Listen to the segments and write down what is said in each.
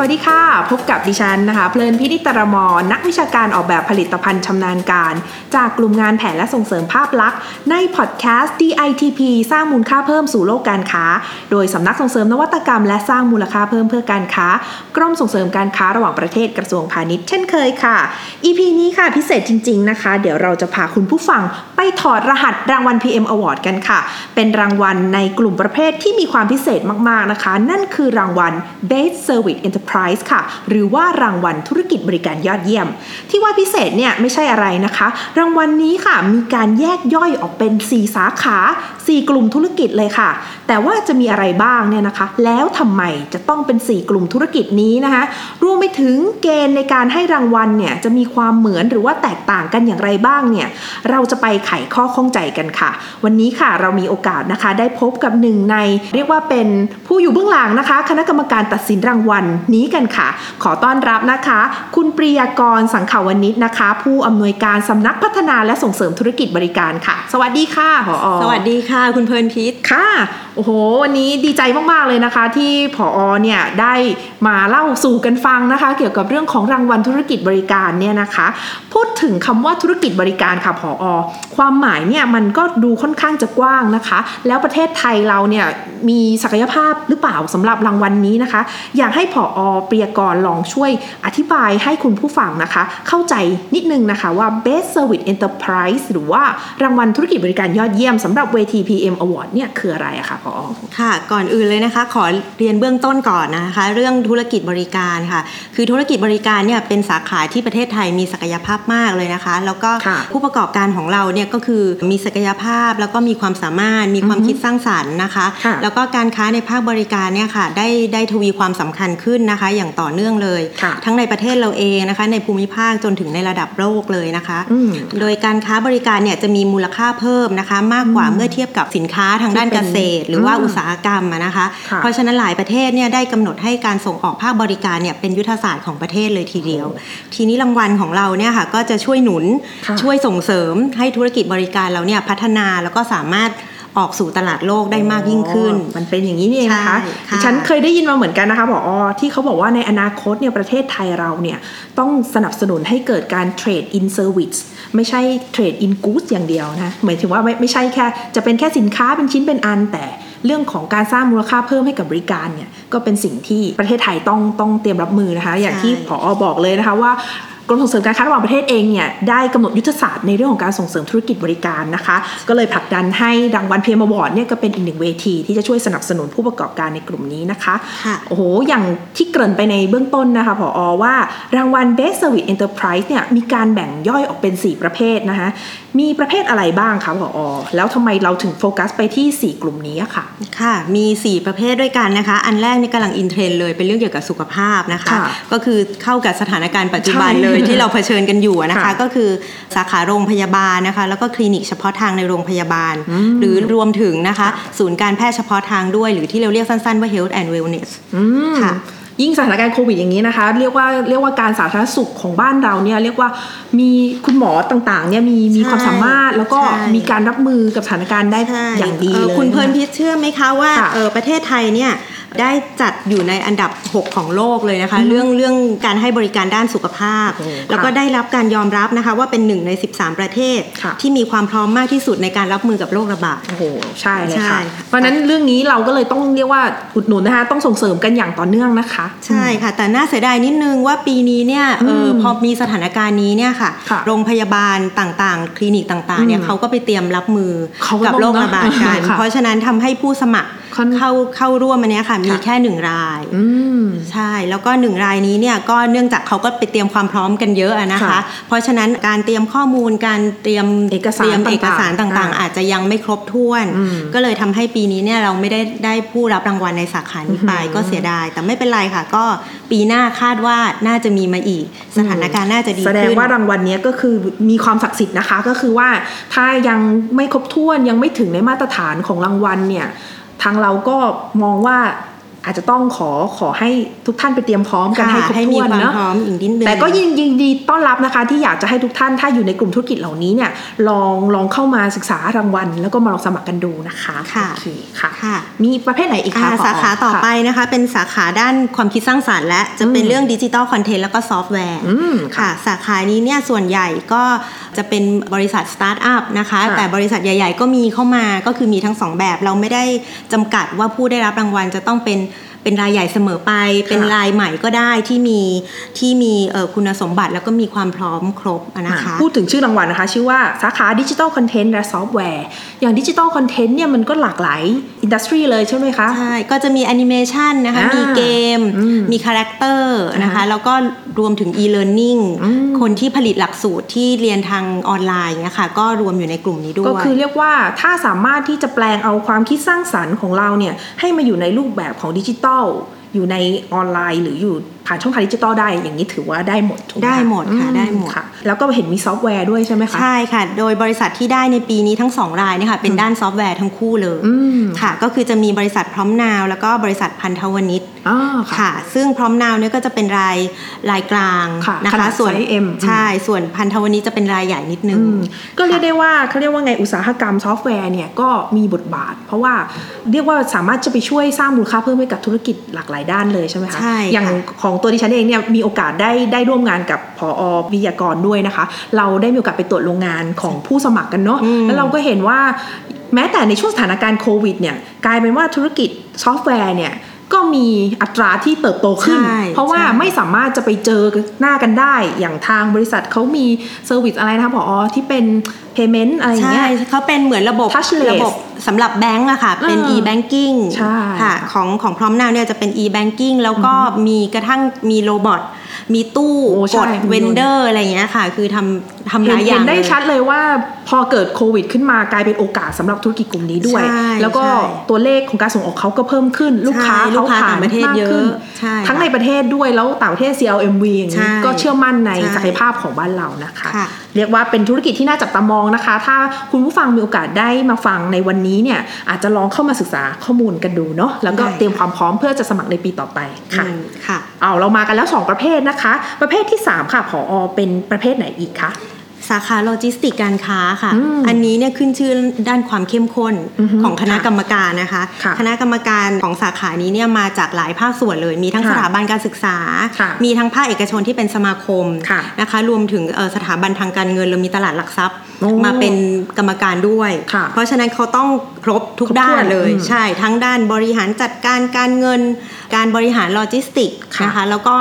วัสดีค่ะ พบกับดิฉันนะคะ เพลินพินิตรมรนักวิชาการออกแบบผลิตภัณฑ์ชำนาญการ จากกลุ่มงานแผนและส่งเสริมภาพลักษณ์ในพอดแคสต์ DITP สร้างมูลค่าเพิ่มสู่โลกการค้า โดยสำนักส่งเสริมนวัตกรรมและสร้างมูลค่าเพิ่มเพื่อการค้ากรมส่งเสริมการค้าระหว่างประเทศกระทรวงพาณิชย์เช่นเคยค่ะ EP นี้ค่ะพิเศษจริง ๆนะคะ เดี๋ยวเราจะพาคุณผู้ฟังไปถอดรหัสรางวัล PM Award กันค่ะ เป็นรางวัลในกลุ่มประเภทที่มีความพิเศษมากๆนะคะ นั่นคือรางวัล Best Service Enterprise ค่ะ หรือว่ารางวัลธุรกิจบริการยอดเยี่ยม ที่ว่าพิเศษเนี่ยไม่ใช่อะไรนะคะ รางวัลนี้ค่ะมีการแยกย่อยออกเป็น 4 สาขา 4 กลุ่มธุรกิจเลยค่ะ แต่ว่าจะมีอะไรบ้างเนี่ยนะคะ แล้วทำไมจะต้องเป็น 4 กลุ่มธุรกิจนี้นะคะรวมไปถึงเกณฑ์ในการให้รางวัลเนี่ยจะมีความเหมือนหรือว่าแตกต่างกันอย่างไรบ้างเนี่ยเราจะไปไขข้อข้องใจกันค่ะ วันนี้ค่ะเรามีโอกาสนะคะ ได้พบกับหนึ่งใน เรียกว่าเป็นผู้อยู่เบื้องหลังนะคะ คณะกรรมการตัดสินรางวัลนี้กันค่ะ ขอต้อนรับนะคะ คุณปริยากรสังขาวนิชนะคะ ผู้อำนวยการสำนักพัฒนาและส่งเสริมธุรกิจบริการค่ะ สวัสดีค่ะผอสวัสดีค่ะ คุณเพลินพิษค่ะโอ้โหวันนี้ดีใจมากๆเลยนะคะ ที่ผอเนี่ยได้มาเล่าสู่กันฟังนะคะ เกี่ยวกับเรื่องของรางวัลธุรกิจบริการเนี่ยนะคะ พูดถึงคำว่าธุรกิจบริการค่ะผอความหมายเนี่ยมันก็ดูค่อนข้างจะกว้างนะคะ แล้วประเทศไทยเราเนี่ย มีศักยภาพหรือเปล่าสำหรับรางวัลนนี้นะคะ อยากให้ผอเปรียกรลองช่วยอธิบายให้คุณผู้ฟังนะคะ เข้าใจนิดนึงนะคะว่า Best Service Enterprise หรือว่ารางวัลธุรกิจบริการยอดเยี่ยมสำหรับเวที PM Award เนี่ยคืออะไรอะคะผอค่ะ ก่อนอื่นเลยนะคะ ขอเรียนเบื้องต้นก่อนนะคะ เรื่องธุรกิจบริการค่ะ คือธุรกิจบริการเนี่ยเป็นสาขาที่ประเทศไทยมีศักยภาพมากเลยนะคะ แล้วก็ค่ะผู้ประกอบการของเราเนี่ยก็คือมีศักยภาพแล้วก็มีความสามารถมีความคิดสร้างสรรค์นะคะค่ะแล้วก็การค้าในภาคบริการเนี่ยค่ะได้ได้ทวีความสำคัญขึ้นนะคะ อย่างต่อเนื่องเลยค่ะทั้งในประเทศเราเองนะคะ ในภูมิภาคจนถึงในระดับโลกเลยนะคะอืมโดยการค้าบริการเนี่ยจะมีมูลค่าเพิ่มนะคะ มากกว่าเมื่อเทียบกับสินค้าทางด้านเกษตร หรือว่าอืมอุตสาหกรรมอะนะคะค่ะเพราะฉะนั้นหลายประเทศเนี่ยได้กำหนดให้การส่งออกภาคบริการเนี่ยเป็นยุทธศาสตร์ของประเทศเลยทีเดียว ทีนี้รางวัลของเราเนี่ยค่ะก็จะช่วยหนุนค่ะช่วยส่งเสริมให้ธุรกิจบริการเราเนี่ยพัฒนาแล้วก็สามารถ ออกสู่ตลาดโลกได้มากยิ่งขึ้นอ๋อมันเป็นอย่างนี้นี่เองนะคะใช่ค่ะดิฉันเคยได้ยินมาเหมือนกันนะคะผอที่เขาบอกว่าในอนาคตเนี่ยประเทศไทยเราเนี่ยต้องสนับสนุนให้เกิดการ trade in service ไม่ใช่ trade in good อย่างเดียวนะหมายถึงว่าไม่ไม่ใช่แค่จะเป็นแค่สินค้าเป็นชิ้นเป็นอันแต่เรื่องของการสร้างมูลค่าเพิ่มให้กับบริการเนี่ยก็เป็นสิ่งที่ประเทศไทยต้องต้องเตรียมรับมือนะคะ อย่างที่ใช่ผอบอกเลยนะคะว่า กรมส่งเสริมการค้าระหว่างประเทศเองเนี่ยได้กำหนดยุทธศาสตร์ในเรื่องของการส่งเสริมธุรกิจบริการนะคะ ก็เลยผลักดันให้รางวัล PM Award เนี่ยก็เป็นอีกหนึ่งเวทีที่จะช่วยสนับสนุนผู้ประกอบการในกลุ่มนี้นะคะค่ะโอ้โหอย่างที่เกริ่นไปในเบื้องต้นนะคะผอว่ารางวัล Best Service Enterprise เนี่ยมีการแบ่งย่อยออกเป็น 4 ประเภทนะคะมีประเภทอะไรบ้างคะผอแล้วทำไมเราถึงโฟกัสไปที่ 4 กลุ่มนี้อะค่ะ ค่ะ มี 4 ประเภทด้วยกันนะคะ อันแรกนี่กำลัง in trend เลยเป็นเรื่องเกี่ยวกับสุขภาพนะคะค่ะก็คือเข้ากับสถานการณ์ปัจจุบันใช่เลยที่เราเผชิญกันอยู่นะคะค่ะก็คือสาขาโรงพยาบาลนะคะ แล้วก็คลินิกเฉพาะทางในโรงพยาบาลอืมหรือรวมถึงนะคะค่ะศูนย์การแพทย์เฉพาะทางด้วย หรือที่เราเรียกสั้นๆว่า health and wellness อืมค่ะ ยิ่งสถานการณ์โควิดอย่างนี้นะคะ เรียกว่าเรียกว่าการสาธารณสุขของบ้านเราเนี่ยเรียกว่ามีคุณหมอต่างๆเนี่ยมีมีใช่ความสามารถแล้วก็ใช่มีการรับมือกับสถานการณ์ได้ใช่อย่างดีเอ่อเลยคุณเพลินนะะพิชเชื่อไหมคะว่าค่ะเอ่อประเทศไทยเนี่ย ได้จัดอยู่ในอันดับ 6 ของโลกเลยนะคะ เรื่องเรื่องการให้บริการด้านสุขภาพโอ้แล้วก็ค่ะได้รับการยอมรับนะคะว่าเป็นหนึ่งใน 13 ประเทศค่ะที่มีความพร้อมมากที่สุดในการรับมือกับโรคระบาดโอ้โหใช่เลยใช่ค่ะค่ะเพราะฉะนั้นเรื่องนี้เราก็เลยต้องเรียกว่าอุดหนุนนะคะต้องส่งเสริมกันอย่างต่อเนื่องนะคะ ใช่ค่ะ แต่น่าเสียดายนิดนึงว่าปีนี้เนี่ยเอออืมพอมีสถานการณ์นี้เนี่ยค่ะค่ะ โรงพยาบาลต่างๆ คลินิกต่างๆเนี่ยอืมเขาก็ไปเตรียมรับมือเขาก็กับโรคระบาดกันค่ะเพราะฉะนั้นทำให้ผู้สมัครค่อนเข้าเข้าร่วมอันเนี้ยค่ะ มีค่ะแค่หนึ่งรายอืมใช่แล้วก็หนึ่งรายนี้เนี่ยก็เนื่องจากเขาก็ไปเตรียมความพร้อมกันเยอะอะนะคะค่ะเพราะฉะนั้นการเตรียมข้อมูลการเตรียมเอกสารตรียมต่างๆเอกสารต่างอ่าๆอาจจะยังไม่ครบถ้วนอืมก็เลยทำให้ปีนี้เนี่ยเราไม่ได้ได้ผู้รับรางวัลในสาขานี้ไปอือหือก็เสียดาย แต่ไม่เป็นไรค่ะ ก็ปีหน้าคาดว่าน่าจะมีมาอีก สถานการณ์น่าจะดีแสดงขึ้นว่ารางวัลเนี้ยก็คือมีความศักดิ์สิทธิ์นะคะก็คือว่าถ้ายังไม่ครบถ้วนยังไม่ถึงในมาตรฐานของรางวัลเนี่ย ทางเราก็มองว่า อาจจะต้องขอขอให้ทุกท่านไปเตรียมพร้อมกันค่ะให้ครบให้มีถ้วนความเนาะพร้อมอีกนิดนึงแต่ก็ยินยินดีต้อนรับนะคะ ที่อยากจะให้ทุกท่านถ้าอยู่ในกลุ่มธุรกิจเหล่านี้เนี่ยลองลองเข้ามาศึกษารางวัล แล้วก็มาลองสมัครกันดูนะคะค่ะโอเคค่ะค่ะมีประเภทไหนอีกคะอ่าผสาขาต่อไปค่ะนะคะ เป็นสาขาด้านความคิดสร้างสรรค์และจะเป็นเรื่อง digital content แล้วก็ซอฟต์แวร์อืมค่ะ สาขานี้เนี่ยส่วนใหญ่ก็จะเป็นบริษัทสตาร์ทอัพนะคะค่ะแต่บริษัทใหญ่ ๆ ก็มีเข้ามาก็คือมีทั้งสองแบบเราไม่ได้จำกัดว่าผู้ได้รับรางวัลจะต้องเป็น เป็นรายใหญ่เสมอไป เป็นรายใหม่ก็ได้ที่มีที่มีเอ่อคุณสมบัติแล้วก็มีความพร้อมครบอะนะคะ พูดถึงชื่อรางวัลนะคะ ชื่อว่าสาขา digital content และซอฟต์แวร์ อย่าง digital content เนี่ยมันก็หลากหลาย industry เลยใช่ไหมคะ ใช่ ก็จะมีแอนิเมชันนะคะอ่ามีมีเกมอืมมี character นะคะอ่าแล้วก็รวมถึง e-learning อืมคนที่ผลิตหลักสูตรที่เรียนทางออนไลน์เนี่ยค่ะก็รวมอยู่ในกลุ่มนี้ด้วย ก็คือเรียกว่าถ้าสามารถที่จะแปลงเอาความคิดสร้างสรรค์ของเราเนี่ยให้มาอยู่ในรูปแบบของดิจิทัลอยู่ในออนไลน์หรืออยู่ผ่านช่องทางดิจิทัลได้ อย่างนี้ถือว่าได้หมดถูกไหมได้หมดค่ะอืได้หมดค่ะ แล้วก็เห็นมีซอฟต์แวร์ด้วยใช่ไหมคะ ใช่ค่ะ โดยบริษัทที่ได้ในปีนี้ทั้งสองรายเนี่ยค่ะเป็นด้านซอฟต์แวร์ทั้งคู่เลยอืมค่ะ ก็คือจะมีบริษัทพร้อมนาว แล้วก็บริษัทพันธวณิชอ่าค่ะค่ะ ซึ่งพร้อมนาวเนี่ยก็จะเป็นรายรายกลางค่ะนะขนาคะดส่วนไซส์ M ใช่ส่วนพันธวณิชจะเป็นรายใหญ่นิดนึงอืมก็เรียกได้ว่าเขาเรียกว่าไงอุตสาหกรรมซอฟต์แวร์เนี่ยก็มีบทบาท เพราะว่าเรียกว่าสามารถจะไปช่วยสร้างมูลค่าเพิ่มให้กับธุรกิจหลากหลายด้านเลยใช่ไหมคะใช่ค่ะอย่างของตัวดิฉันเองเนี่ยมีโอกาสได้ได้ร่วมงานกับผอวิทยากรด้วยนะคะ เราได้มีโอกาสไปตรวจโรงงานของผู้สมัครกันเนาะอืมแล้วเราก็เห็นว่าแม้แต่ในช่วงสถานการณ์โควิดเนี่ยกลายเป็นว่าธุรกิจซอฟต์แวร์เนี่ย ก็มีอัตราที่เติบโตขึ้นใช่เพราะว่าใช่ไม่สามารถจะไปเจอหน้ากันได้ อย่างทางบริษัทเขามีเซอร์วิสอะไรนะคะผอที่เป็น payment อะไรอย่างใช่เงี้ยเขาเป็นเหมือนระบบ Touchless ระบบสำหรับแบงก์อะค่ะ เป็นอ่า e-banking ใช่ค่ะของของพร้อมนาวเนี่ยจะเป็น e-banking แล้วก็มีกระทั่งมี robot มีตู้โอ้ใช่กด vendor อะไรอย่างเงี้ยค่ะ คือทำ ทำหเห็นลายอเห็ย่านงได้เลยชัดเลยว่าพอเกิดโควิด ขึ้นมากลายเป็นโอกาสสำหรับธุรกิจกลุ่มนี้ด้วยใช่แล้วก็ใช่ตัวเลขของการส่งออกเขาก็เพิ่มขึ้น ลูกค้าใช่ลูเขากค้าผ่านต่างประเทศมากเยอะขึ้นใช่ทั้งค่ะในประเทศด้วยแล้วต่างประเทศ CLMV อย่างนี้ใช่ก็เชื่อมั่นในใช่ศักยภาพของบ้านเรานะคะค่ะเรียกว่าเป็นธุรกิจที่น่าจับตามองนะคะ ถ้าคุณผู้ฟังมีโอกาสได้มาฟังในวันนี้เนี่ยอาจจะลองเข้ามาศึกษาข้อมูลกันดูเนาะแล้วก็ได้เตรียมความพร้อมเพื่อจะสมัครในปีต่อไปค่ะอืมค่ะเอาเรามากันแล้ว 2 ประเภทนะคะ ประเภทที่ 3 ค่ะผอเป็นประเภทไหนอีกคะ สาขาโลจิสติกการค้าค่ะอืมอันนี้เนี่ยขึ้นชื่อด้านความเข้มข้นอือฮึของคณะกรรมการนะคะค่ะคณะกรรมการของสาขานี้เนี่ยมาจากหลายภาคส่วนเลย มีทั้งค่ะสถาบันการศึกษาค่ะมีทั้งภาคเอกชนที่เป็นสมาคมค่ะนะคะ รวมถึงเอ่อสถาบันทางการเงินเรามีตลาดหลักทรัพย์โอ้มาเป็นกรรมการด้วยค่ะเพราะฉะนั้นเขาต้องครบทุกครบถ้วนด้านเลยอืมใช่ ทั้งด้านบริหารจัดการการเงิน การบริหารโลจิสติกค่ะนะคะ แล้วก็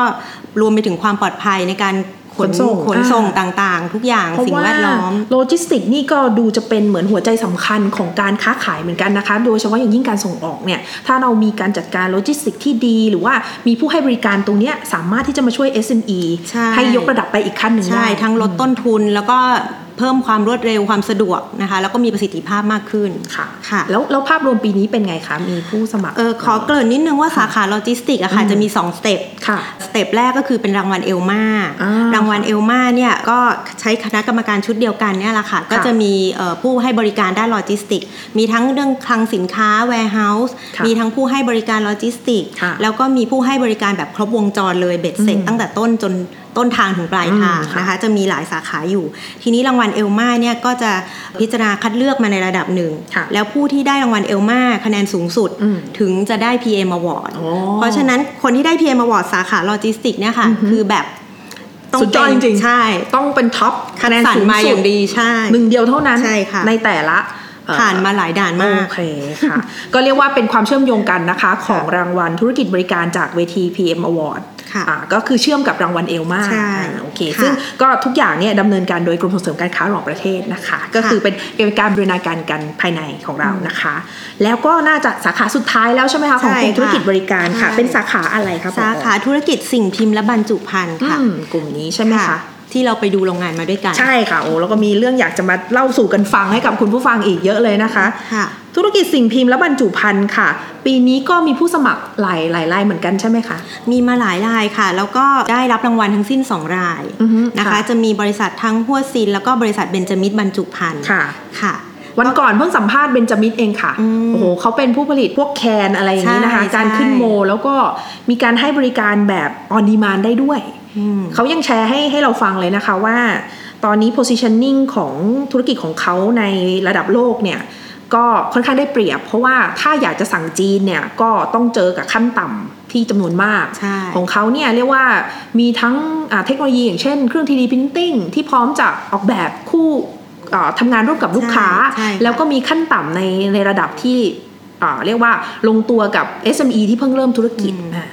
รวมไปถึงความปลอดภัยในการ ขนขนส่งขนส่งอ่าต่างๆ ทุกอย่างเพราะว่าสิ่งแวดล้อมโลจิสติกนี่ก็ดูจะเป็นเหมือนหัวใจสำคัญของการค้าขายเหมือนกันนะคะ โดยเฉพาะอย่างยิ่งการส่งออกเนี่ยถ้าเรามีการจัดการโลจิสติกที่ดี หรือว่ามีผู้ให้บริการตรงเนี้ยสามารถที่จะมาช่วย SME ใช่ให้ยกระดับไปอีกขั้นหนึ่งใช่ได้ทั้งลดต้นทุนแล้วก็ เพิ่มความรวดเร็วความสะดวกนะคะ แล้วก็มีประสิทธิภาพมากขึ้นค่ะค่ะแล้วแล้วภาพรวมปีนี้เป็นไงคะ มีผู้สมัครเออขอเกริ่นนิดนึงว่าสาขาโลจิสติกอะค่ะอืมจะมี2 stepค่ะ step แรกก็คือเป็นรางวัล ELMA อ่ารางวัล ELMA เนี่ยก็ใช้คณะกรรมการชุดเดียวกันเนี่ยแหละค่ะ ก็จะมีเอ่อผู้ให้บริการด้านโลจิสติก มีทั้งเรื่องคลังสินค้า warehouse ค่ะมีทั้งผู้ให้บริการโลจิสติกค่ะแล้วก็มีผู้ให้บริการแบบครบวงจรเลยเบ็ดเสร็จอืมตั้งแต่ต้นจนต้นทางถึงปลายทางอืมค่ะนะคะจะมีหลายสาขาอยู่ ทีนี้รางวัล ELMA เนี่ยก็จะพิจารณาคัดเลือกมาในระดับหนึ่งค่ะแล้วผู้ที่ได้รางวัล ELMA คะแนนสูงสุดอืมถึงจะได้ PM Award อ๋อเพราะฉะนั้นคนที่ได้ PM Award สาขาโลจิสติกเนี่ยค่ะอือฮึคือแบบ ต้องสุดยอดเป็นจริงๆใช่ ต้องเป็น top คะแนนสูงสุดสรรมาอย่างดีใช่หนึ่งเดียวเท่านั้นใช่ค่ะในแต่ละเอ่อผ่านมาหลายด่านมาก โอเคค่ะ ก็เรียกว่าเป็นความเชื่อมโยงกันนะคะ ของรางวัลธุรกิจบริการจากเวที PM Award ค่ะอ่า ก็คือเชื่อมกับรางวัล ELMA ใช่โอเคค่ะซึ่งก็ทุกอย่างเนี่ยดำเนินการโดยกรมส่งเสริมการค้าระหว่างประเทศนะคะ ก็คือเป็นเป็นการบูรณาการกันภายในของเรานะคะ แล้วก็น่าจะสาขาสุดท้ายแล้วใช่ไหมคะของกลุ่มใช่ค่ะธุรกิจบริการค่ะใช่เป็นสาขาอะไรคะผอสาขาธุรกิจสิ่งพิมพ์และบรรจุภัณฑ์ค่ะอืมกลุ่มนี้ใช่ไหมคะ ที่เราไปดูโรงงานมาด้วยกัน ใช่ค่ะโอ้แล้วก็มีเรื่องอยากจะมาเล่าสู่กันฟังให้กับคุณผู้ฟังอีกเยอะเลยนะคะค่ะธุรกิจสิ่งพิมพ์และบรรจุภัณฑ์ค่ะ ปีนี้ก็มีผู้สมัครหลายหลายรายเหมือนกันใช่ไหมคะ มีมาหลายรายค่ะ แล้วก็ได้รับรางวัลทั้งสิ้น 2 รายอือฮึนะคะค่ะจะมีบริษัททั้งหัวซิน แล้วก็บริษัทเบนจามิดบรรจุภัณฑ์ค่ะค่ะวันก่อนเพิ่งสัมภาษณ์เบนจามิดเองค่ะอืมโอ้โหเขาเป็นผู้ผลิตพวกแคนอะไรอย่างนี้นะคะใช่การขึ้นใช่โม แล้วก็มีการให้บริการแบบออนดีมานได้ด้วยอืม เขายังแชร์ให้ให้เราฟังเลยนะคะว่า ตอนนี้ positioning ของธุรกิจของเขาในระดับโลกเนี่ยก็ค่อนข้างได้เปรียบ เพราะว่าถ้าอยากจะสั่งจีนเนี่ยก็ต้องเจอกับขั้นต่ำที่จำนวนมากใช่ของเขาเนี่ยเรียกว่ามีทั้งอ่าเทคโนโลยีอย่างเช่นเครื่อง 3D printing ที่พร้อมจะออกแบบคู่อ่าทำงานร่วมกับลูกค้าใช่ใช่ค่ะแล้วก็มีขั้นต่ำในในระดับที่อ่าเรียกว่าลงตัวกับ SME ที่เพิ่งเริ่มธุรกิจอ่าค่ะ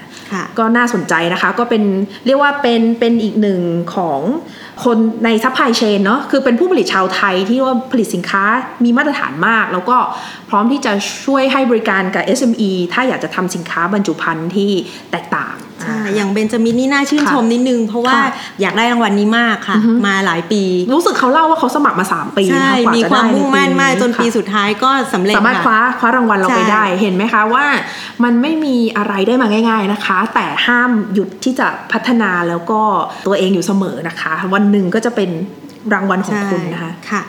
ก็น่าสนใจนะคะก็เป็นเรียกว่าเป็นเป็นอีกหนึ่งของคนใน supply chain เนาะคือเป็นผู้ผลิตชาวไทยที่ว่าผลิตสินค้ามีมาตรฐานมาก แล้วก็พร้อมที่จะช่วยให้บริการกับ SME ถ้าอยากจะทำสินค้าบรรจุภัณฑ์ที่แตกต่าง ใช่อย่างเบนจามินนี่น่าชื่นค่ะชมนิดนึง เพราะว่าค่ะอยากได้รางวัลนี้มากค่ะอือฮึมาหลายปี รู้สึกเขาเล่าว่าเขาสมัครมา 3 ปีใช่นะคะกว่ามีจะความได้มุ่งมั่นมากจนปีค่ะสุดท้ายก็สำเร็จสามารถคว้าค่ะคว้ารางวัลเราไปใช่ได้เห็นไหมคะว่า มันไม่มีอะไรได้มาง่าย ๆนะคะ แต่ห้ามหยุดที่จะพัฒนาแล้วก็ตัวเองอยู่เสมอนะคะ วันหนึ่งก็จะเป็นรางวัลของคุณนะคะค่ะ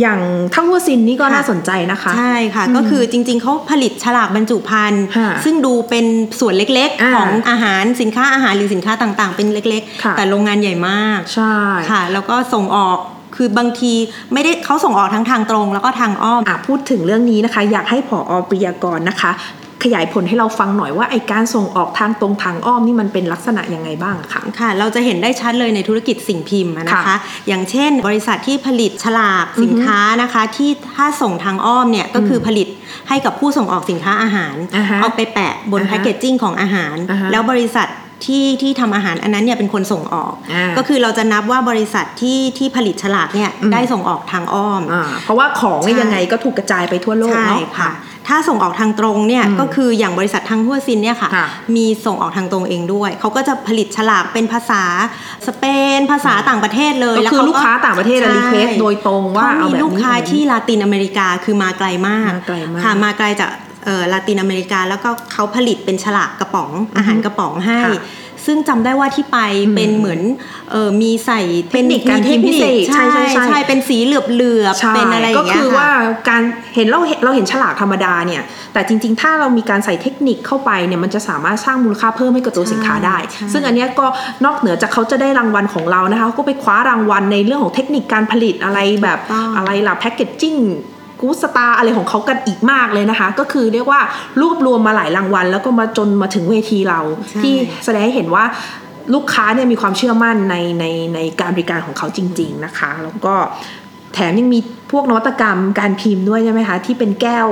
อย่างทั้งวัวซินนี่ก็ค่ะน่าสนใจนะคะ ใช่ค่ะอืมก็คือจริง ๆเขาผลิตฉลากบรรจุภัณฑ์ค่ะซึ่งดูเป็นส่วนเล็กอ่าๆของอาหารสินค้าอาหารหรือสินค้าต่างๆ เป็นเล็กค่ะๆแต่โรงงานใหญ่มากใช่ค่ะ แล้วก็ส่งออกคือบางทีไม่ได้เขาส่งออกทั้งทางตรง แล้วก็ทางอ้อมอะพูดถึงเรื่องนี้นะคะ อยากให้ผออปริยากรนะคะ ขยายผลให้เราฟังหน่อยว่าไอการส่งออกทางตรงทางอ้อมนี่มันเป็นลักษณะยังไงบ้างอะคะค่ะ เราจะเห็นได้ชัดเลยในธุรกิจสิ่งพิมพ์อะนะคะค่ะอย่างเช่น บริษัทที่ผลิตฉลากสินค้านะคะ ที่ถ้าส่งทางอ้อมเนี่ยก็คือผลิตให้กับผู้ส่งออกสินค้าอาหารอ่าฮะเอาไปแปะบนอ่าฮะแพคเกจจิ้งของอาหารอ่าฮะแล้วบริษัทที่ที่ทำอาหารอันนั้นเนี่ยเป็นคนส่งออกอ่าก็คือเราจะนับว่าบริษัทที่ที่ผลิตฉลากเนี่ยอืมได้ส่งออกทางอ้อมอ่าเพราะว่าของเนี่ยใช่ยังไงก็ถูกกระจายไปทั่วโลกใช่เนาะค่ะ ถ้าส่งออกทางตรงเนี่ยอืมก็คืออย่างบริษัททางหัวซินเนี่ยค่ะค่ะ มีส่งออกทางตรงเองด้วย เขาก็จะผลิตฉลากเป็นภาษาสเปน ภาษาต่างประเทศเลยก็แล้วคือเขลูกค้าต่างประเทศใช่ request โดยตรงว่าเขาเอามีแบบนี้ลูกค้าที่ลาตินอเมริกาคือมาไกลมากมาไกลมากค่ะมาไกลจากเอ่อลาตินอเมริกาแล้วก็เขาผลิตเป็นฉลากกระป๋องอาหารกระป๋องให้ค่ะ ซึ่งจำได้ว่าที่ไปอืมเป็นเหมือนเออมีใส่เทคนิคการพิมพ์พิเศษใช่ใช่ใช่ใช่ใช่เป็นสีเหลือบเหลือบใช่เป็นอะไรอก็ย่างเงี้ยคือค่ะว่าการเห็นเราเห็นเราเห็นฉลากธรรมดาเนี่ย แต่จริง ๆ ถ้าเรามีการใส่เทคนิคเข้าไปเนี่ยมันจะสามารถสร้างมูลค่าเพิ่มให้กับตัวสินค้าได้ใช่ซึ่งอันเนี้ยก็นอกเหนือจากเขาจะได้รางวัลของเรานะคะเขาก็ไปคว้ารางวัลในเรื่องของเทคนิคการผลิตอะไรแบบถูกต้องอะไรล่ะแพคเกจจิ้ง กูสตาอะไรของเขากันอีกมากเลยนะคะ ก็คือเรียกว่ารวบรวมมาหลายรางวัล แล้วก็มาจนมาถึงเวทีเราใช่ที่แสดงให้เห็นว่าลูกค้าเนี่ยมีความเชื่อมั่นในในในการบริการของเขาจริง ๆนะคะ แล้วก็แถมยังมีพวกนวัตกรรมการพิมพ์ด้วยใช่ไหมคะที่เป็นแก้ว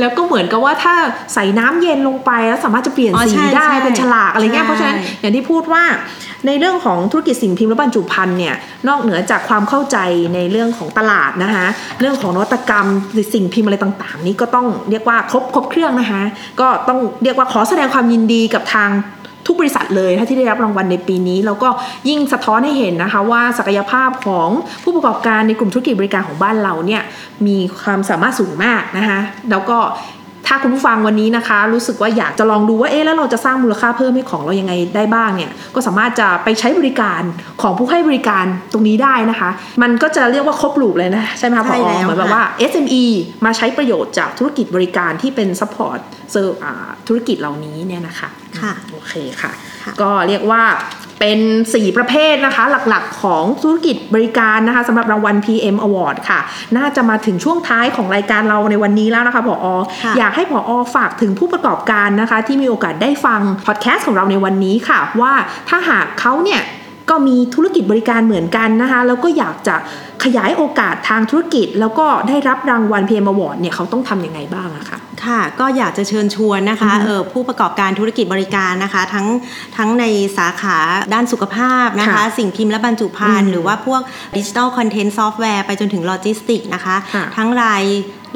แล้วก็เหมือนกับว่าถ้าใส่น้ำเย็นลงไปแล้วสามารถจะเปลี่ยนอ๋อสีใช่ได้ใช่เป็นฉลากอะไรเงี้ยใช่เพราะฉะนั้นอย่างที่พูดว่า ในเรื่องของธุรกิจสิ่งพิมพ์และบรรจุภัณฑ์เนี่ยนอกเหนือจากความเข้าใจในเรื่องของตลาดนะคะเรื่องของนวัตกรรมหรือสิ่งพิมพ์อะไรต่างๆ นี้ก็ต้องเรียกว่าครบครบเครื่องนะคะก็ต้องเรียกว่าขอแสดงความยินดีกับทางทุกบริษัทเลยถ้าที่ได้รับรางวัลในปีนี้ แล้วก็ยิ่งสะท้อนให้เห็นนะคะว่าศักยภาพของผู้ประกอบการในกลุ่มธุรกิจบริการของบ้านเราเนี่ยมีความสามารถสูงมากนะคะแล้วก็ ถ้าคุณผู้ฟังวันนี้นะคะ รู้สึกว่าอยากจะลองดูว่าเอ๊ะแล้วเราจะสร้างมูลค่าเพิ่มให้ของเรายังไงได้บ้างเนี่ยก็สามารถจะไปใช้บริการของผู้ให้บริการตรงนี้ได้นะคะ มันก็จะเรียกว่าครบ loop เลยนะใช่ไหมคะพใช่อแล้วเหมือนแบบค่ะว่า SME มาใช้ประโยชน์จากธุรกิจบริการที่เป็น supporter ธุรกิจเหล่านี้เนี่ยนะคะค่ะโอเคค่ะค่ะก็เรียกว่า เป็น 4 ประเภทนะคะ หลักๆ ของธุรกิจบริการนะคะสำหรับรางวัล PM Award ค่ะ น่าจะมาถึงช่วงท้ายของรายการเราในวันนี้แล้วนะคะผอค่ะอยากให้ผอฝากถึงผู้ประกอบการนะคะ ที่มีโอกาสได้ฟังพอดแคสต์ของเราในวันนี้ค่ะ ว่าถ้าหากเขาเนี่ยก็มีธุรกิจบริการเหมือนกันนะคะ แล้วก็อยากจะขยายโอกาสทางธุรกิจ แล้วก็ได้รับรางวัล PM Award เนี่ยเขาต้องทำยังไงบ้างอะคะค่ะก็อยากจะเชิญชวนนะคะอือฮึเออผู้ประกอบการธุรกิจบริการนะคะ ทั้งทั้งในสาขาด้านสุขภาพนะคะค่ะสิ่งพิมพ์และบรรจุภัณฑ์อืมหรือว่าพวก digital content ซอฟต์แวร์ไปจนถึงโลจิสติกนะคะค่ะทั้งราย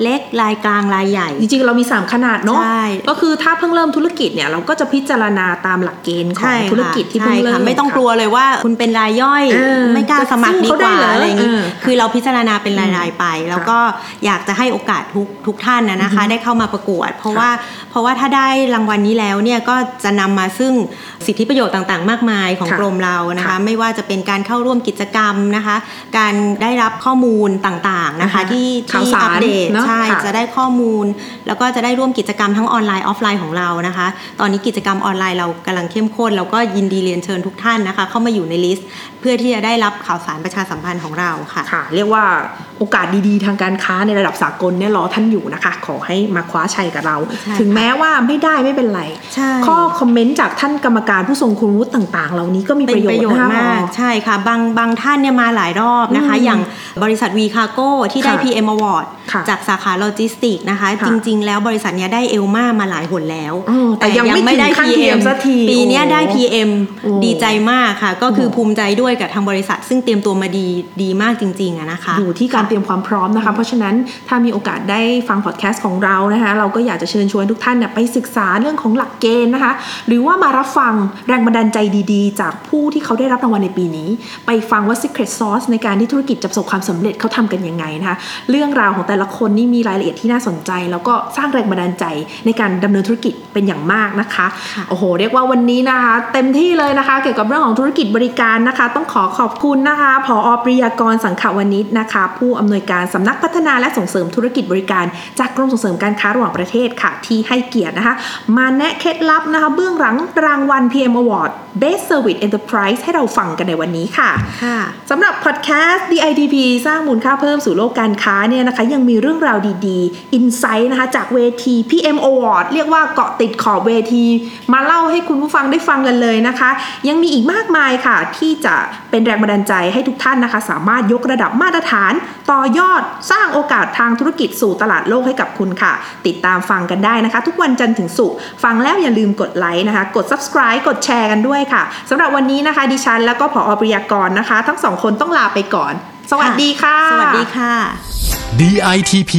เล็กรายกลางรายใหญ่ จริงๆ เรามี 3 ขนาดเนาะใช่ก็คือถ้าเพิ่งเริ่มธุรกิจเนี่ยเราก็จะพิจารณาตามหลักเกณฑ์ของใช่ค่ะธุรกิจที่เพิ่งใช่เริ่มค่ะไม่ต้องค่ะกลัวเลยว่าคุณเป็นรายย่อยเออไม่กล้าสมัครดีกว่าจะสู้เขาได้เหรออะไรอย่างนี้เออคือเราพิจารณาเป็นรายๆไป แล้วก็อยากจะให้โอกาสทุกทุกท่านนะนะคะ ได้เข้ามาประกวด เพราะว่าเพราะว่าถ้าได้รางวัลนี้แล้วเนี่ยก็จะนำมาซึ่งสิทธิประโยชน์ต่างๆ มากมายของค่ะกรมเรานะคะค่ะไม่ว่าจะเป็นการเข้าร่วมกิจกรรมนะคะ การได้รับข้อมูลต่างๆนะคะอ่าฮะที่ข่าวที่สารอัปเดตเนอะใช่ค่ะจะได้ข้อมูล แล้วก็จะได้ร่วมกิจกรรมทั้งออนไลน์ออฟไลน์ของเรานะคะ ตอนนี้กิจกรรมออนไลน์เรากำลังเข้มข้นแล้วก็ยินดีเรียนเชิญทุกท่านนะคะ เข้ามาอยู่ใน list เพื่อที่จะได้รับข่าวสารประชาสัมพันธ์ของเราค่ะค่ะ เรียกว่าโอกาสดีๆ ทางการค้าในระดับสากลเนี่ยรอท่านอยู่นะคะ ขอให้มาคว้าชัยกับเราใช่ถึงแม้ว่าไม่ได้ไม่เป็นไรใช่ข้อคอมเมนต์จากท่านกรรมการผู้ทรงคุณวุฒิต่างๆ เหล่านี้ก็มีเป็ปนระโยชประน์โยชน์นะคะมากหอใช่ค่ะ บางบางท่านเนี่ยมาหลายรอบนะคะอืมอย่างบริษัทวีคาโก้ที่ได้ค่ะ PM Award ค่ะจากสาขาโลจิสติกนะคะค่ะจริง ๆ แล้วบริษัทเนี้ยได้เอลมามาหลายหนแล้วอ๋อแต่ยังไม่ถึงขั้น PM สักทีปีเนี้ยได้โอ้ PM โอ้ดีใจมากค่ะ ก็คือโอ้ภูมิใจด้วยกับทางบริษัท ซึ่งเตรียมตัวมาดีดีมากจริงๆอะนะคะอยู่ที่การเตรียมความพร้อมนะคะ เพราะฉะนั้นถ้ามีโอกาสได้ฟังพอดแคสต์ของเรานะคะเราก็อยากจะเชิญชวนทุกท่านเนี่ยไปศึกษาเรื่องของหลักเกณฑ์นะคะ หรือว่ามารับฟังแรงบันดาลใจดีๆ จากผู้ที่เขาได้รับรางวัลในปีนี้ ไปฟังว่า Secret Sauce ในการที่ธุรกิจจะประสบความสำเร็จเขาทำกันยังไงนะคะเรื่องราวของแต่ละคนนี่มีรายละเอียดที่น่าสนใจ แล้วก็สร้างแรงบันดาลใจในการดำเนินธุรกิจเป็นอย่างมากนะคะค่ะโอ้โห เรียกว่าวันนี้นะคะ เต็มที่เลยนะคะ เกี่ยวกับเรื่องของธุรกิจบริการนะคะ ต้องขอขอบคุณนะคะผอปริยากรสังขวณิชนะคะ ผู้อำนวยการสำนักพัฒนาและส่งเสริมธุรกิจบริการจากกรมส่งเสริมการค้าระหว่างประเทศค่ะ ที่ให้เกียรตินะคะ มาแนะเคล็ดลับนะคะ เบื้องหลังรางวัล PM Award Best Service Enterprise ให้เราฟังกันในวันนี้ค่ะค่ะสำหรับพอดแคสต์ DITP สร้างมูลค่าเพิ่มสู่โลกการค้าเนี่ยนะคะ ยังมีเรื่องราวดีๆอินไซต์นะคะ จากเวที PM Award เรียกว่าเกาะติดขอบเวที มาเล่าให้คุณผู้ฟังได้ฟังกันเลยนะคะ ยังมีอีกมากมายค่ะ ที่จะเป็นแรงบันดาลใจให้ทุกท่านนะคะ สามารถยกระดับมาตรฐาน ต่อยอดสร้างโอกาสทางธุรกิจสู่ตลาดโลกให้กับคุณค่ะติดตามฟังกันได้นะคะ ทุกวันจันทร์ถึงศุกร์ฟังแล้วอย่าลืมกดไลค์นะคะ กด subscribe กดแชร์กันด้วยค่ะสำหรับวันนี้นะคะ ดิฉันแล้วก็ผอปริยากรนะคะ ทั้งสองคนต้องลาไปก่อน สวัสดีค่ะ สวัสดีค่ะ DITP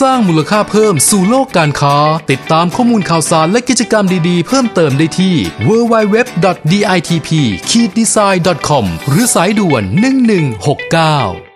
สร้างมูลค่าเพิ่มสู่โลกการค้า ติดตามข้อมูลข่าวสารและกิจกรรมดีๆ เพิ่มเติมได้ที่ www.ditp-design.com หรือสายด่วน 1169